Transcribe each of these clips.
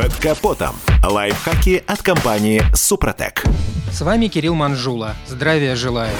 Под капотом. Лайфхаки от компании «Супротек». С вами Кирилл Манжула. Здравия желаю.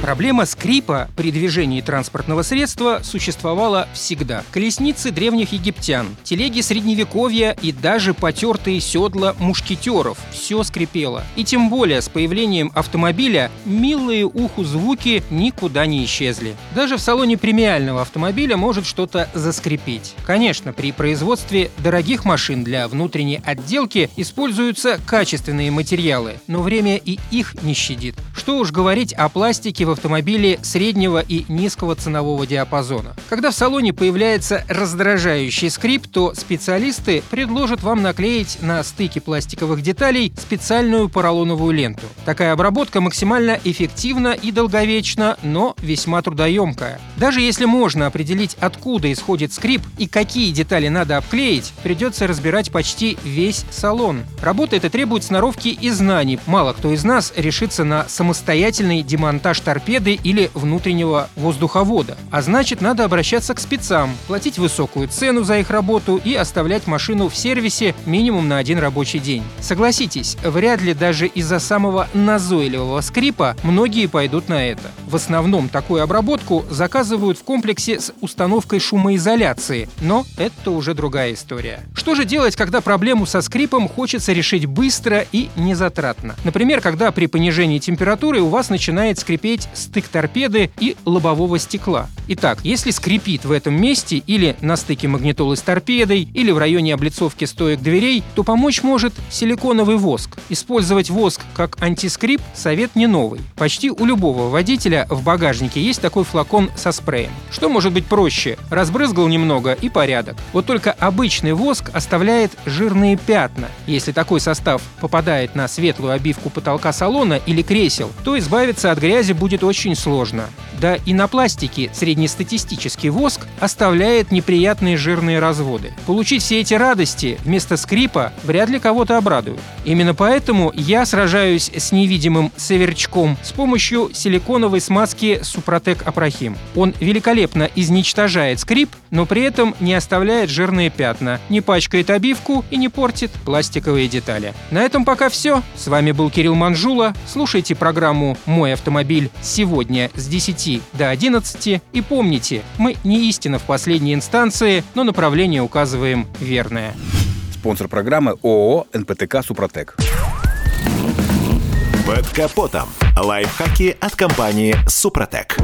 Проблема скрипа при движении транспортного средства существовала всегда. Колесницы древних египтян, телеги средневековья и даже потертые седла мушкетеров – все скрипело. И тем более с появлением автомобиля милые уху звуки никуда не исчезли. Даже в салоне премиального автомобиля может что-то заскрипеть. Конечно, при производстве дорогих машин для внутренней отделки используются качественные материалы, но время и их не щадит. Что уж говорить о пластике в автомобиле среднего и низкого ценового диапазона. Когда в салоне появляется раздражающий скрип, то специалисты предложат вам наклеить на стыке пластиковых деталей специальную поролоновую ленту. Такая обработка максимально эффективна и долговечна, но весьма трудоемкая. Даже если можно определить, откуда исходит скрип и какие детали надо обклеить, придется разбирать почти весь салон. Работа эта требует сноровки и знаний. Мало кто из нас решится на самостоятельный демонтаж торпеды или внутреннего воздуховода. А значит, надо обращаться к спецам, платить высокую цену за их работу и оставлять машину в сервисе минимум на один рабочий день. Согласитесь, вряд ли даже из-за самого назойливого скрипа многие пойдут на это. В основном такую обработку заказывают в комплексе с установкой шумоизоляции, но это уже другая история. Что же делать, когда проблему со скрипом хочется решить быстро и незатратно? Например, когда при понижении температуры у вас начинает скрипеть стык торпеды и лобового стекла. Итак, если скрипит в этом месте или на стыке магнитолы с торпедой, или в районе облицовки стоек дверей, то помочь может силиконовый воск. Использовать воск как антискрип – совет не новый. Почти у любого водителя в багажнике есть такой флакон со спреем. Что может быть проще? Разбрызгал немного и порядок. Вот только обычный воск оставляет жирные пятна. Если такой состав попадает на светлую обивку потолка салона или кресел, то избавиться от грязи будет очень сложно. Да и на пластике среднестатистический воск оставляет неприятные жирные разводы. Получить все эти радости вместо скрипа вряд ли кого-то обрадует. Именно поэтому я сражаюсь с невидимым северчком с помощью силиконовой смазки Супротек Апрахим. Он великолепно изничтожает скрип, но при этом не оставляет жирные пятна, не пачкает обивку и не портит пластиковые детали. На этом пока все. С вами был Кирилл Манжула. Слушайте программу «Мой автомобиль» сегодня с 10 до 11. И помните, мы не истина в последней инстанции, но направление указываем верное. Спонсор программы ООО «НПТК Супротек». Под капотом. Лайфхаки от компании «Супротек».